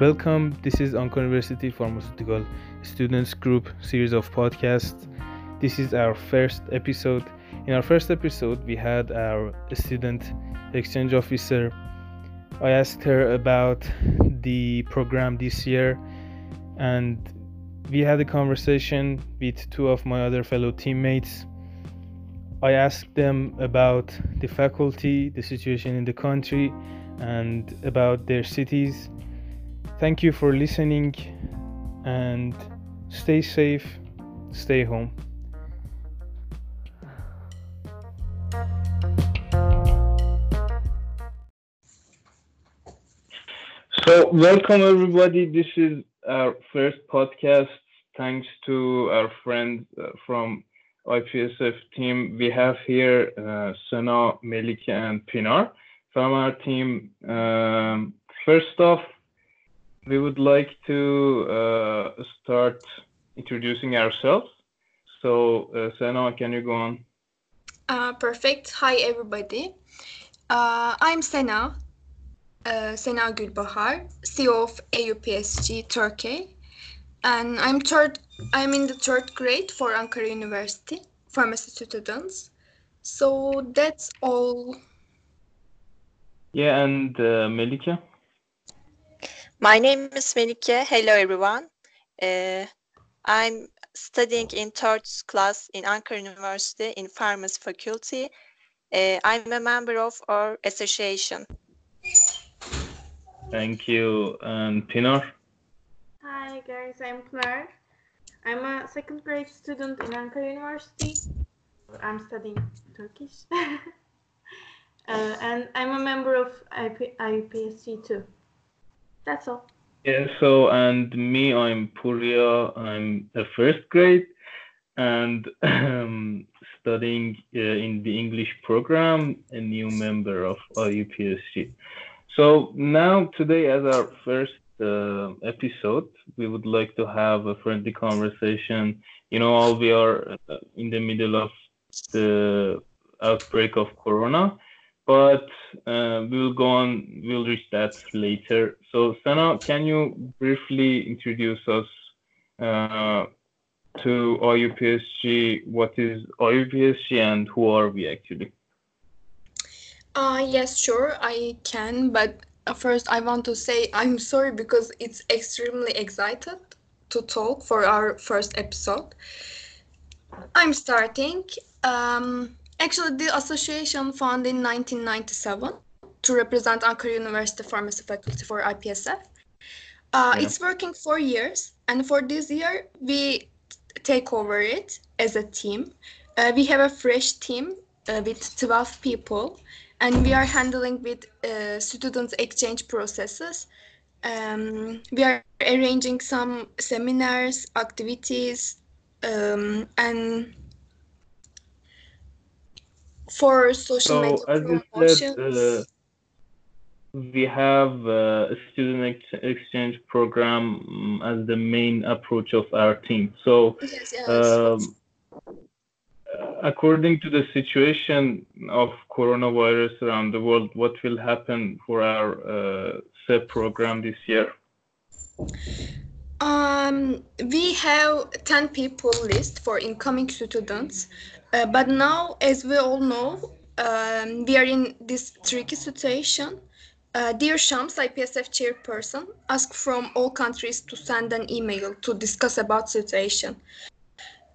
Welcome. This is Ankara University Pharmaceutical Students Group series of podcasts. This is our first episode. In our first episode, we had our student exchange officer. I asked her about the program this year, and we had a conversation with two of my other fellow teammates. I asked them about the faculty, the situation in the country, and about their cities. Thank you for listening and stay safe, stay home. So, welcome everybody. This is our first podcast. Thanks to our friends uh, from IPSF team. We have here uh, Sana, Melike, and Pinar from our team. Um, first off, we would like to uh, start introducing ourselves. So, uh, Sana, can you go on? Uh, perfect. Hi, everybody. Uh, I'm Sena, uh, Sena Gülbahar, CEO of AUPSG Turkey, and I'm third. I'm in the third grade for Ankara University pharmacy students. So that's all. Yeah, and uh. My name is Melike. Hello, everyone. Uh, I'm studying in third class in Ankara University in Pharmacy Faculty. Uh, I'm a member of our association. Thank you. And Pinar? Hi guys, I'm Claire. I'm a second grade student in Ankara University. I'm studying Turkish. uh, and I'm a member of IP, IPSG too. That's all. Yeah, so and me, I'm Puria. I'm a first grade and um, studying uh, in the English program, a new member of IUPSG. So now today, as our first uh, episode, we would like to have a friendly conversation. You know, all we are uh, in the middle of the outbreak of Corona, but uh, we'll go on. We'll reach that later. So, Sana, can you briefly introduce us uh, to IUPSG? What is IUPSG and who are we actually? Uh, yes, sure, I can. But uh, first, I want to say I'm sorry because it's extremely excited to talk for our first episode. I'm starting. Um, actually, the association founded in 1997 to represent Ankara University Pharmacy Faculty for IPSF. Uh, Yeah. It's working for years, and for this year, we take over it as a team. Uh, we have a fresh team uh, with 12 people, and we are handling with uh, students exchange processes. Um, we are arranging some seminars, activities, um, and for social So, media as you said, uh, we have uh, a student ex- exchange program mm, as the main approach of our team. So, yes, yes. um, according to the situation of coronavirus around the world, what will happen for our uh, SEP program this year? Um, we have 10 people list for incoming students, uh, but now, as we all know, um, we are in this tricky situation. Uh, dear Shams, IPSF chairperson, asked from all countries to send an email to discuss about situation.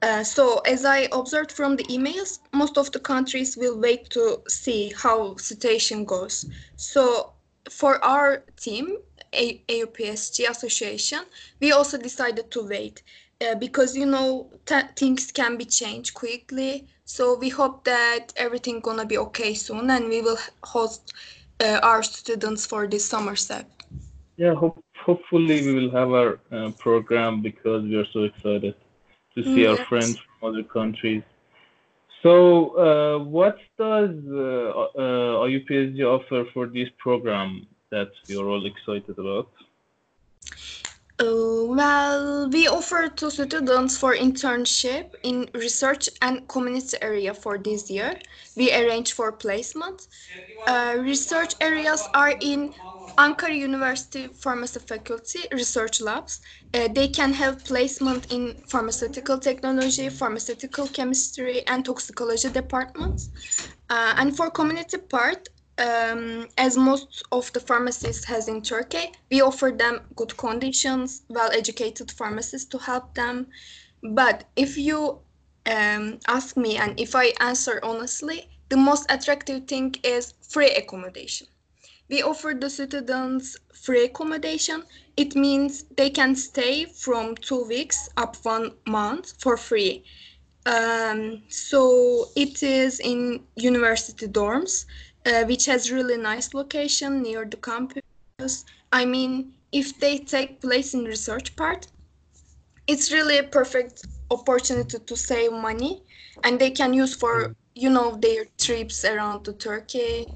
Uh, so, as I observed from the emails, most of the countries will wait to see how situation goes. So, for our team, A- AUPSG Association, we also decided to wait uh, because you know th- things can be changed quickly. So we hope that everything gonna be okay soon, and we will host uh, our students for this summer set Yeah, hope, hopefully we will have our uh, program because we are so excited to see our friends from other countries. So, uh, what does uh, uh, IUPSG offer for this program that we are all excited about? Uh, well, we offer to students for internship in research and community area for this year. We arrange for placement. Uh, research areas are in Ankara University Pharmacy Faculty research labs. Uh, they can have placement in pharmaceutical technology, pharmaceutical chemistry, and toxicology departments. Uh, and for community part, um, as most of the pharmacies has in Turkey, we offer them good conditions, well-educated pharmacists to help them. But if you um, ask me and if I answer honestly, the most attractive thing is free accommodation. We offer the students free accommodation. It means they can stay from two weeks up one month for free. Um, so it is in university dorms, uh, which has really nice location near the campus. I mean, if they take place in research part, it's really a perfect opportunity to save money, and they can use for you know their trips around to Turkey.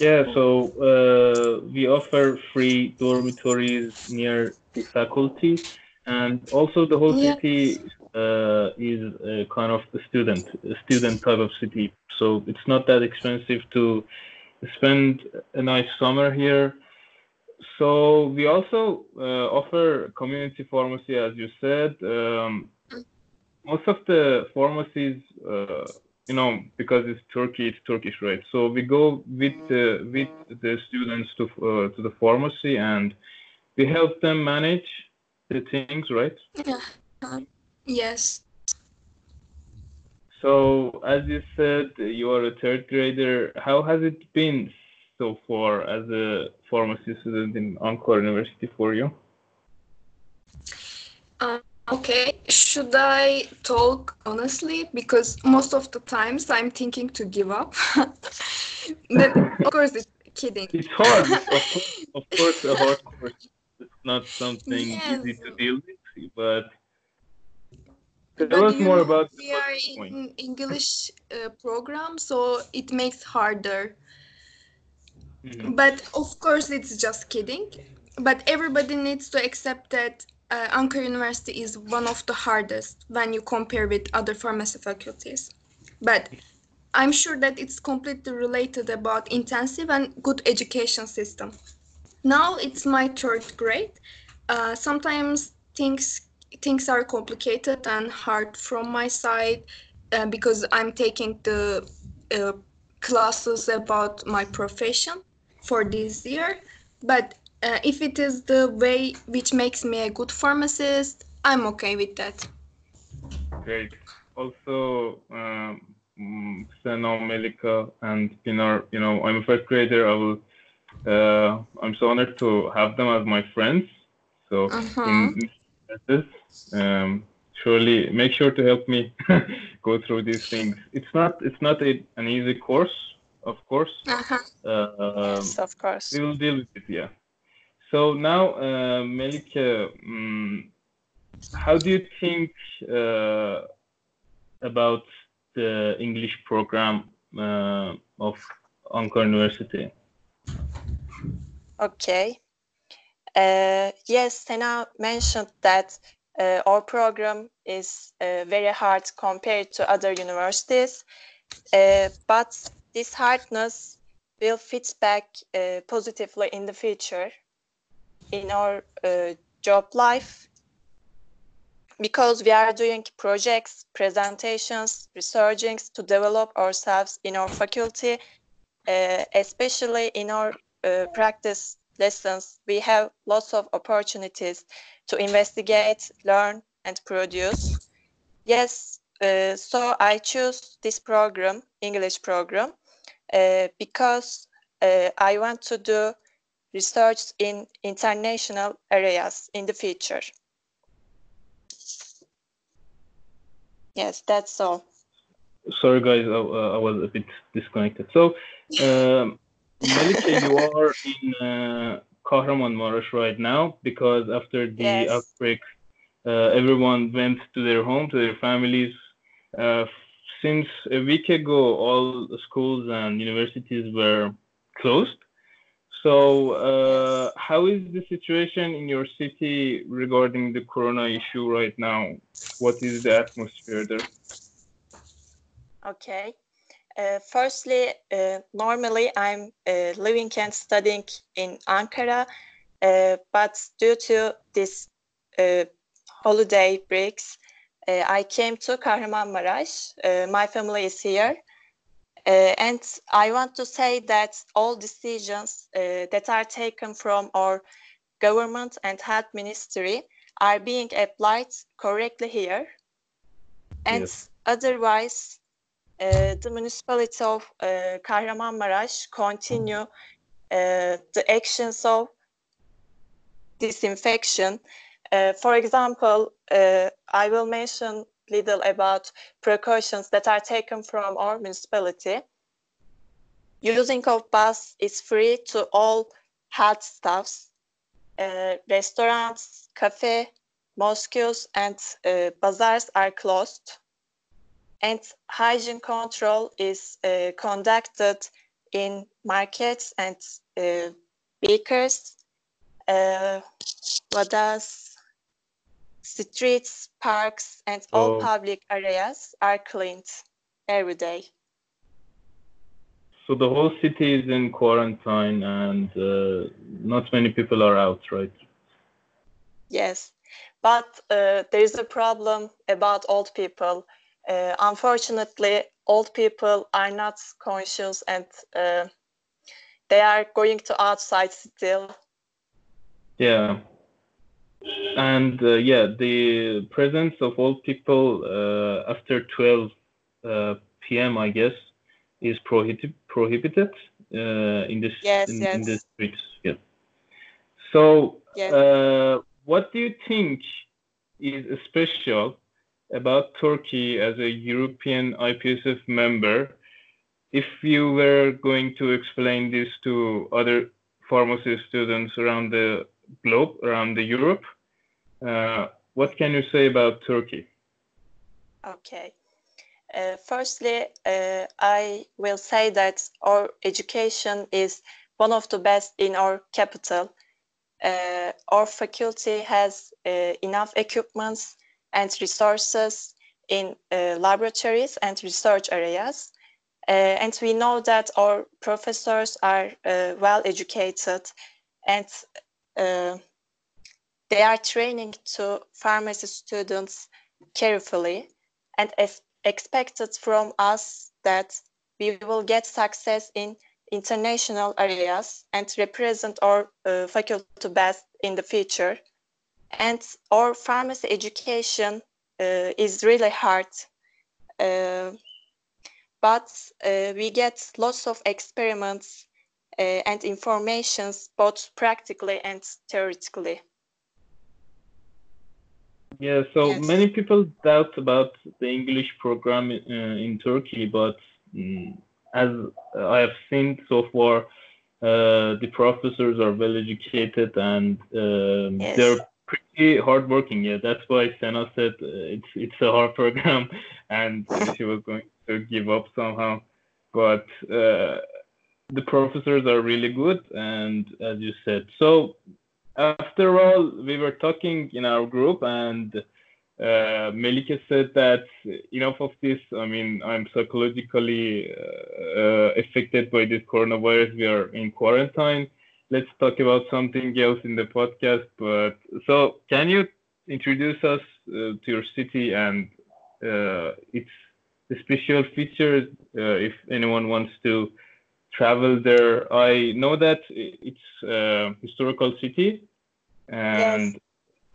Yeah, so uh, we offer free dormitories near the faculty, and also the whole Yeah. city uh, is uh, kind of a student, a student type of city. So it's not that expensive to spend a nice summer here. So we also uh, offer community pharmacy, as you said. Um, most of the pharmacies, uh, you know, because it's Turkey, it's Turkish, right? So we go with the with the students to uh, to the pharmacy and we help them manage the things, right? Yes. So as you said, you are a third grader. How has it been so far as a pharmacy student in Ankara University for you? Um, okay. Should I talk honestly? Because most of the times I'm thinking to give up. but of course, it's kidding. It's hard. of, course, of course, a hard course. It's not something Yes. easy to deal with, but But tell us you more about we are in English uh, program, so it makes harder. Mhm. But of course, it's just kidding. But everybody needs to accept that uh, Ankara University is one of the hardest when you compare with other pharmacy faculties. But I'm sure that it's completely related about intensive and good education system. Now it's my third grade. Uh, sometimes things things are complicated and hard from my side uh, because I'm taking the uh, classes about my profession for this year. But uh, if it is the way which makes me a good pharmacist, I'm okay with that. Great. Also, um, mm, Melika, and Pinar, you know, I'm a first grader. I will, uh, I'm so honored to have them as my friends. So, Uh-huh. in this, um, surely make sure to help me go through these things. It's not, it's not a, an easy course, of course. Uh-huh. Uh, yes, of course. we will deal with it, yeah. So now, uh, Melike, mm, how do you think uh, about the English program uh, of Ankara University? Okay. Uh, yes, Sena mentioned that uh, our program is uh, very hard compared to other universities, uh, but this hardness will fit back uh, positively in the future in our uh, job life. Because we are doing projects, presentations, researching to develop ourselves in our faculty, especially in our practice lessons, we have lots of opportunities to investigate, learn, and produce. Yes, uh, so I choose this program, English program, uh, because uh, I want to do research in international areas in the future. Yes, that's all. Sorry, guys, I, uh, I was a bit disconnected. So, um, Melike, you are in uh, Kahramanmaraş right now because after the Yes. outbreak, uh, everyone went to their home, to their families. Uh, since a week ago, all schools and universities were closed. So, uh, how is the situation in your city regarding the corona issue right now? What is the atmosphere there? Okay. Uh, firstly, uh, normally I'm uh, living and studying in Ankara, uh, but due to this uh, holiday breaks, uh, I came to Kahramanmaraş. my family is here. and I want to say that all decisions that are taken from our government and health ministry are being applied correctly here. And yes. otherwise, the municipality of uh, Kahramanmaraş continue uh, the actions of disinfection. For example, I will mention little about precautions that are taken from our municipality. Using of bus is free to all health staffs. Restaurants, cafe, mosques, and bazaars are closed and hygiene control is uh, conducted in markets and uh, bakers. Uh, what else? Streets, parks, and all oh. public areas are cleaned every day. So the whole city is in quarantine and uh, not many people are out, right? Yes, but uh, there is a problem about old people uh, unfortunately, old people are not conscious and uh, they are going to outside still. Yeah. And uh, yeah, the presence of old people uh, after 12 uh, p.m., I guess, is prohibited prohibited uh, in this yes, in, yes. in the streets. Yeah. So, yes. what do you think is special about Turkey as a European IPSF member, if you were going to explain this to other pharmacy students around the globe, around the Europe, uh, what can you say about Turkey? Okay. Uh, firstly, uh, I will say that our education is one of the best in our capital. Uh, our faculty has uh, enough equipments and resources in uh, laboratories and research areas. Uh, and we know that our professors are uh, well educated and uh, they are training to pharmacy students carefully and expected from us that we will get success in international areas and represent our uh, faculty best in the future and our pharmacy education uh, is really hard uh, but uh, we get lots of experiments uh, and informations both practically and theoretically yeah so yes. many people doubt about the english program uh, in turkey but um, as i have seen so far uh, the professors are well educated and um, yes. they're pretty hardworking. Yeah, that's why Sena said uh, it's it's a hard program, and she was going to give up somehow. But uh, the professors are really good, and as you said, so after all, we were talking in our group, and uh, Melike said that enough of this. I mean, I'm psychologically uh, uh, affected by this coronavirus. We are in quarantine let's talk about something else in the podcast. But so, can you introduce us uh, to your city and uh, its special features uh, if anyone wants to travel there? I know that it's a historical city, and yes.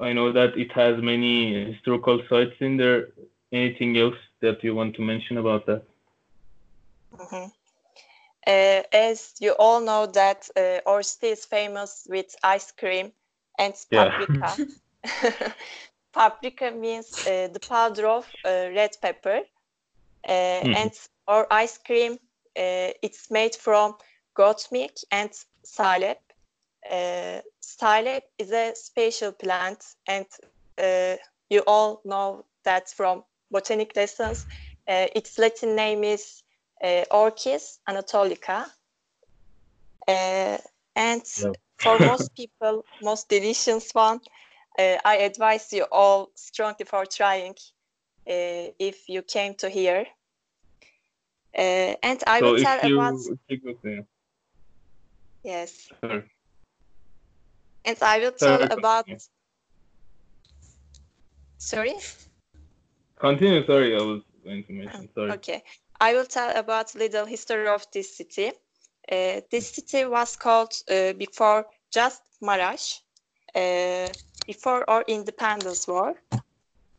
I know that it has many historical sites in there. Anything else that you want to mention about that? Mm-hmm. Uh, as you all know that uh, our city is famous with ice cream and paprika. Yeah. paprika means uh, the powder of uh, red pepper. Mm. And our ice cream, uh, it's made from goat milk and salep. Uh, salep is a special plant and you all know that from botanic lessons. its Latin name is uh, Orchis anatolica. Uh, and for most people, most delicious one, uh, I advise you all strongly for trying uh, if you came to here. Uh, and I so will tell you, about you yes, sorry. and I will Sorry, tell about. Sorry. Continue. Sorry, I was going to mention. Sorry. Okay, I will tell about little history of this city. Uh, this city was called uh, before just Marash, uh, before our independence war,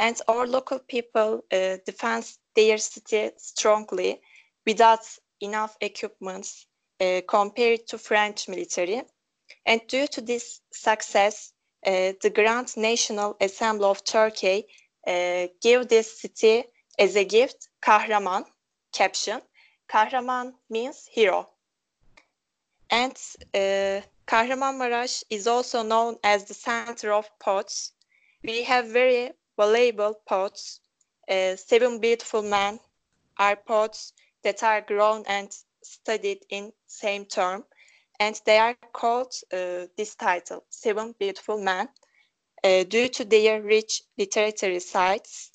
and our local people uh, defend their city strongly without enough equipments uh, compared to French military. And due to this success, uh, the Grand National Assembly of Turkey uh, gave this city as a gift Kahraman caption. Kahraman means hero. And uh, Kahramanmaraş is also known as the center of poets. We have very valuable poets. Uh, seven beautiful men are poets that are grown and studied in same term. And they are called uh, this title, Seven Beautiful Men, uh, due to their rich literary sites.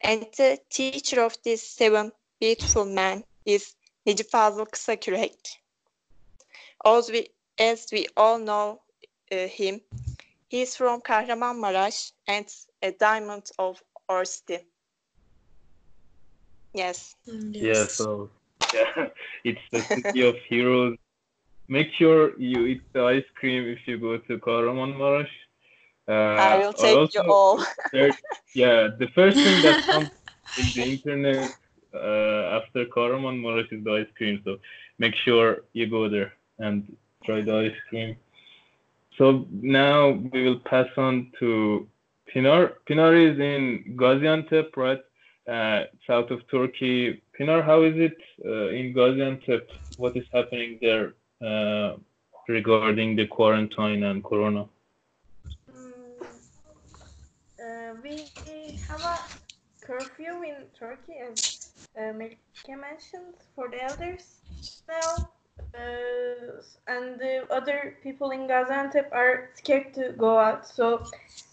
And the teacher of these seven beautiful man is Necip Fazıl Kısakürek. As we, as we all know uh, him, he is from Kahramanmaraş and a diamond of our city. Yes. Yeah, so yeah, it's the city of heroes. Make sure you eat the ice cream if you go to Kahramanmaraş. Uh, I will take also, you all. there- yeah, the first thing that comes in the internet uh, after Kahramanmaraş is the ice cream. So make sure you go there and try the ice cream. So now we will pass on to Pinar. Pinar is in Gaziantep, right? Uh, south of Turkey. Pinar, how is it uh, in Gaziantep? What is happening there uh, regarding the quarantine and corona? Mm, uh, we have a curfew in Turkey, as uh, Melike mentioned, for the elders now. Uh, and the other people in Gaziantep are scared to go out. So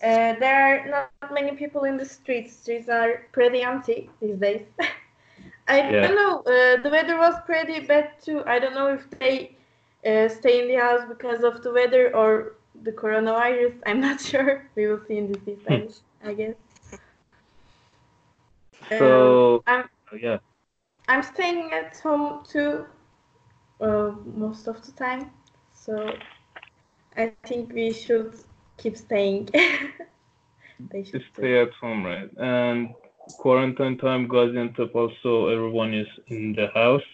uh, there are not many people in the streets. Streets are pretty empty these days. I Yeah. don't know. Uh, the weather was pretty bad too. I don't know if they uh, stay in the house because of the weather or the coronavirus. I'm not sure. We will see in the season, I guess. Um, So yeah, I'm staying at home too, uh, most of the time. So I think we should keep staying. they should stay at home, right? And quarantine time, Gaziantep also everyone is in the house.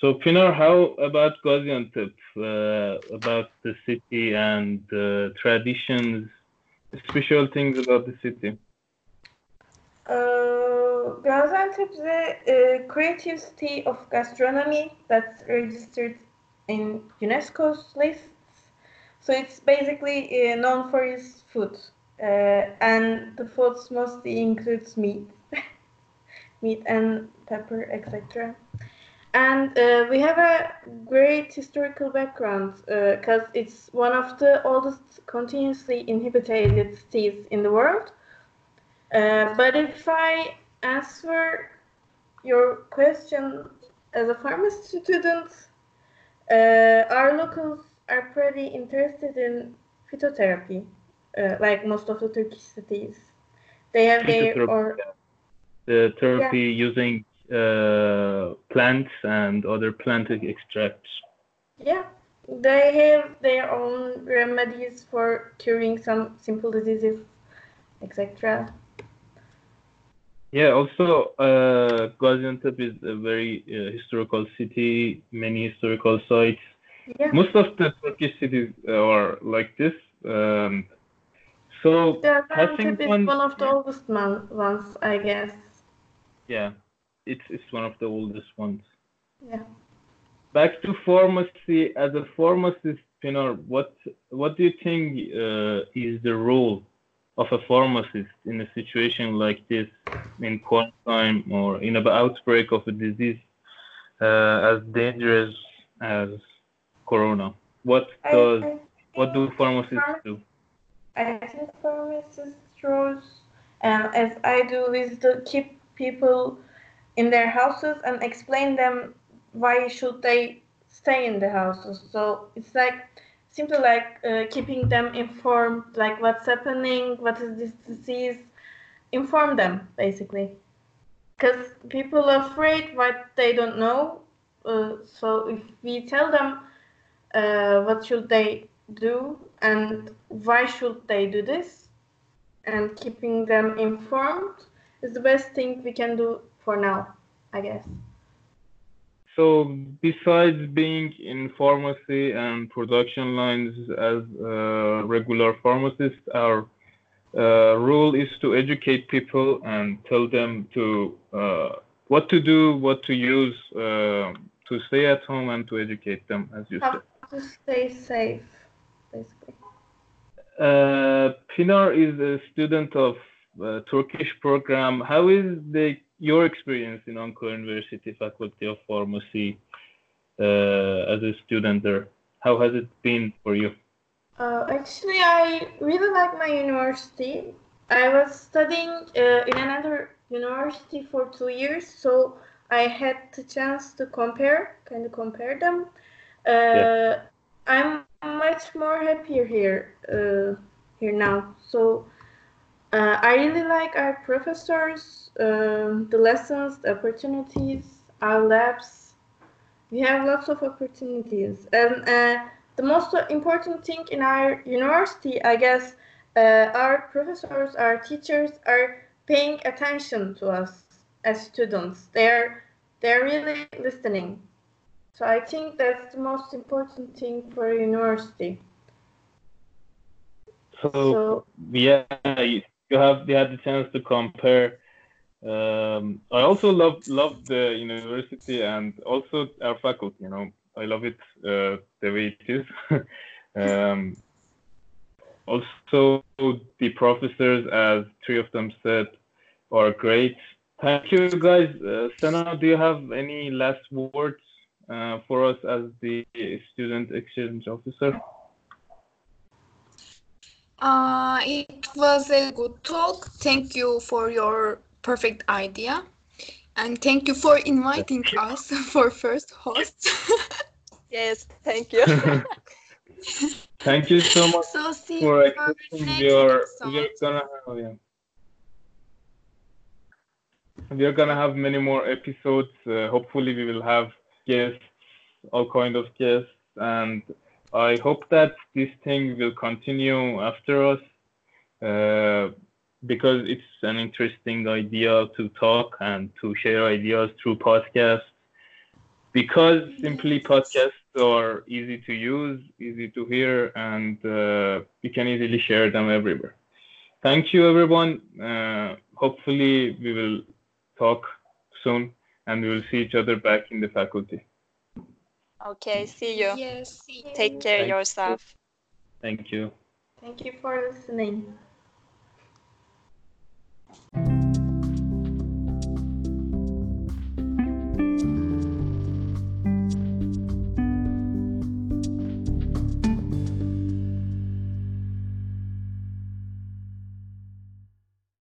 So Pinar, how about Gaziantep? Uh, about the city and uh, traditions, special things about the city. Uh, Gaziantep is a, uh creative city of gastronomy that's registered in UNESCO's lists. So it's basically uh, known for its food, uh, and the foods mostly includes meat, meat and pepper, etc. And uh, we have a great historical background because it's one of the oldest continuously inhabited cities in the world. Uh, but if I answer your question as a pharmacy student, uh, our locals are pretty interested in phytotherapy, uh, like most of the Turkish cities. They have their or The therapy using uh, plants and other plant extracts. yeah, they have their own remedies for curing some simple diseases, etc. Yeah, also uh, Gaziantep is a very uh, historical city, many historical sites. Yeah. Most of the Turkish cities are like this. Um, so Yeah, Gaziantep is on- one of the oldest mon- ones, I guess. yeah, it's it's one of the oldest ones. Yeah. Back to pharmacy. As a pharmacist, Pinar, what what do you think uh, is the role of a pharmacist in a situation like this, in quarantine or in an outbreak of a disease uh, as dangerous as corona? What does what do pharmacists do? I think pharmacist roles, um, as I do, is to keep people in their houses and explain them why should they stay in the houses. So it's like simply like uh, keeping them informed, like what's happening, what is this disease, inform them basically. Because people are afraid what they don't know. Uh, so if we tell them uh, what should they do and why should they do this, and keeping them informed is the best thing we can do for now, I guess. So besides being in pharmacy and production lines as uh, regular pharmacists, our uh, role is to educate people and tell them to uh, what to do, what to use, uh, to stay at home and to educate them, as you How said. to stay safe, basically. Uh, Pinar is a student of uh, Turkish program. How is the your experience in Ankara University Faculty of Pharmacy uh, as a student there? How has it been for you? Uh, actually, I really like my university. I was studying uh, in another university for two years, so I had the chance to compare, kind of compare them. Uh, Yeah. I'm much more happier here, uh, here now. So uh, I really like our professors, um, the lessons, the opportunities, our labs. We have lots of opportunities, and uh, the most important thing in our university, I guess, uh, our professors, our teachers are paying attention to us as students. They're they're really listening. So I think that's the most important thing for a university. So, So yeah, you have you had the chance to compare. Um, I also love love the university and also our faculty. You know, I love it uh, the way it is. um, also, the professors, as three of them said, are great. Thank you, guys. Uh, Sana, do you have any last words uh, for us as the student exchange officer? Uh, it was a good talk. Thank you for your perfect idea. And thank you for inviting us for first host. Yes, thank you. Thank you so much so see for accepting next your we're gonna have yeah. we're gonna have many more episodes uh, hopefully we will have guests all kind of guests and i hope that this thing will continue after us uh, because it's an interesting idea to talk and to share ideas through podcasts because simply podcasts are easy to use, easy to hear, and uh, you can easily share them everywhere. Thank you, everyone. Uh, hopefully, we will talk soon and we will see each other back in the faculty. Okay, see you. Yes. see you. Take care Thank you. yourself. Thank you. thank you for listening.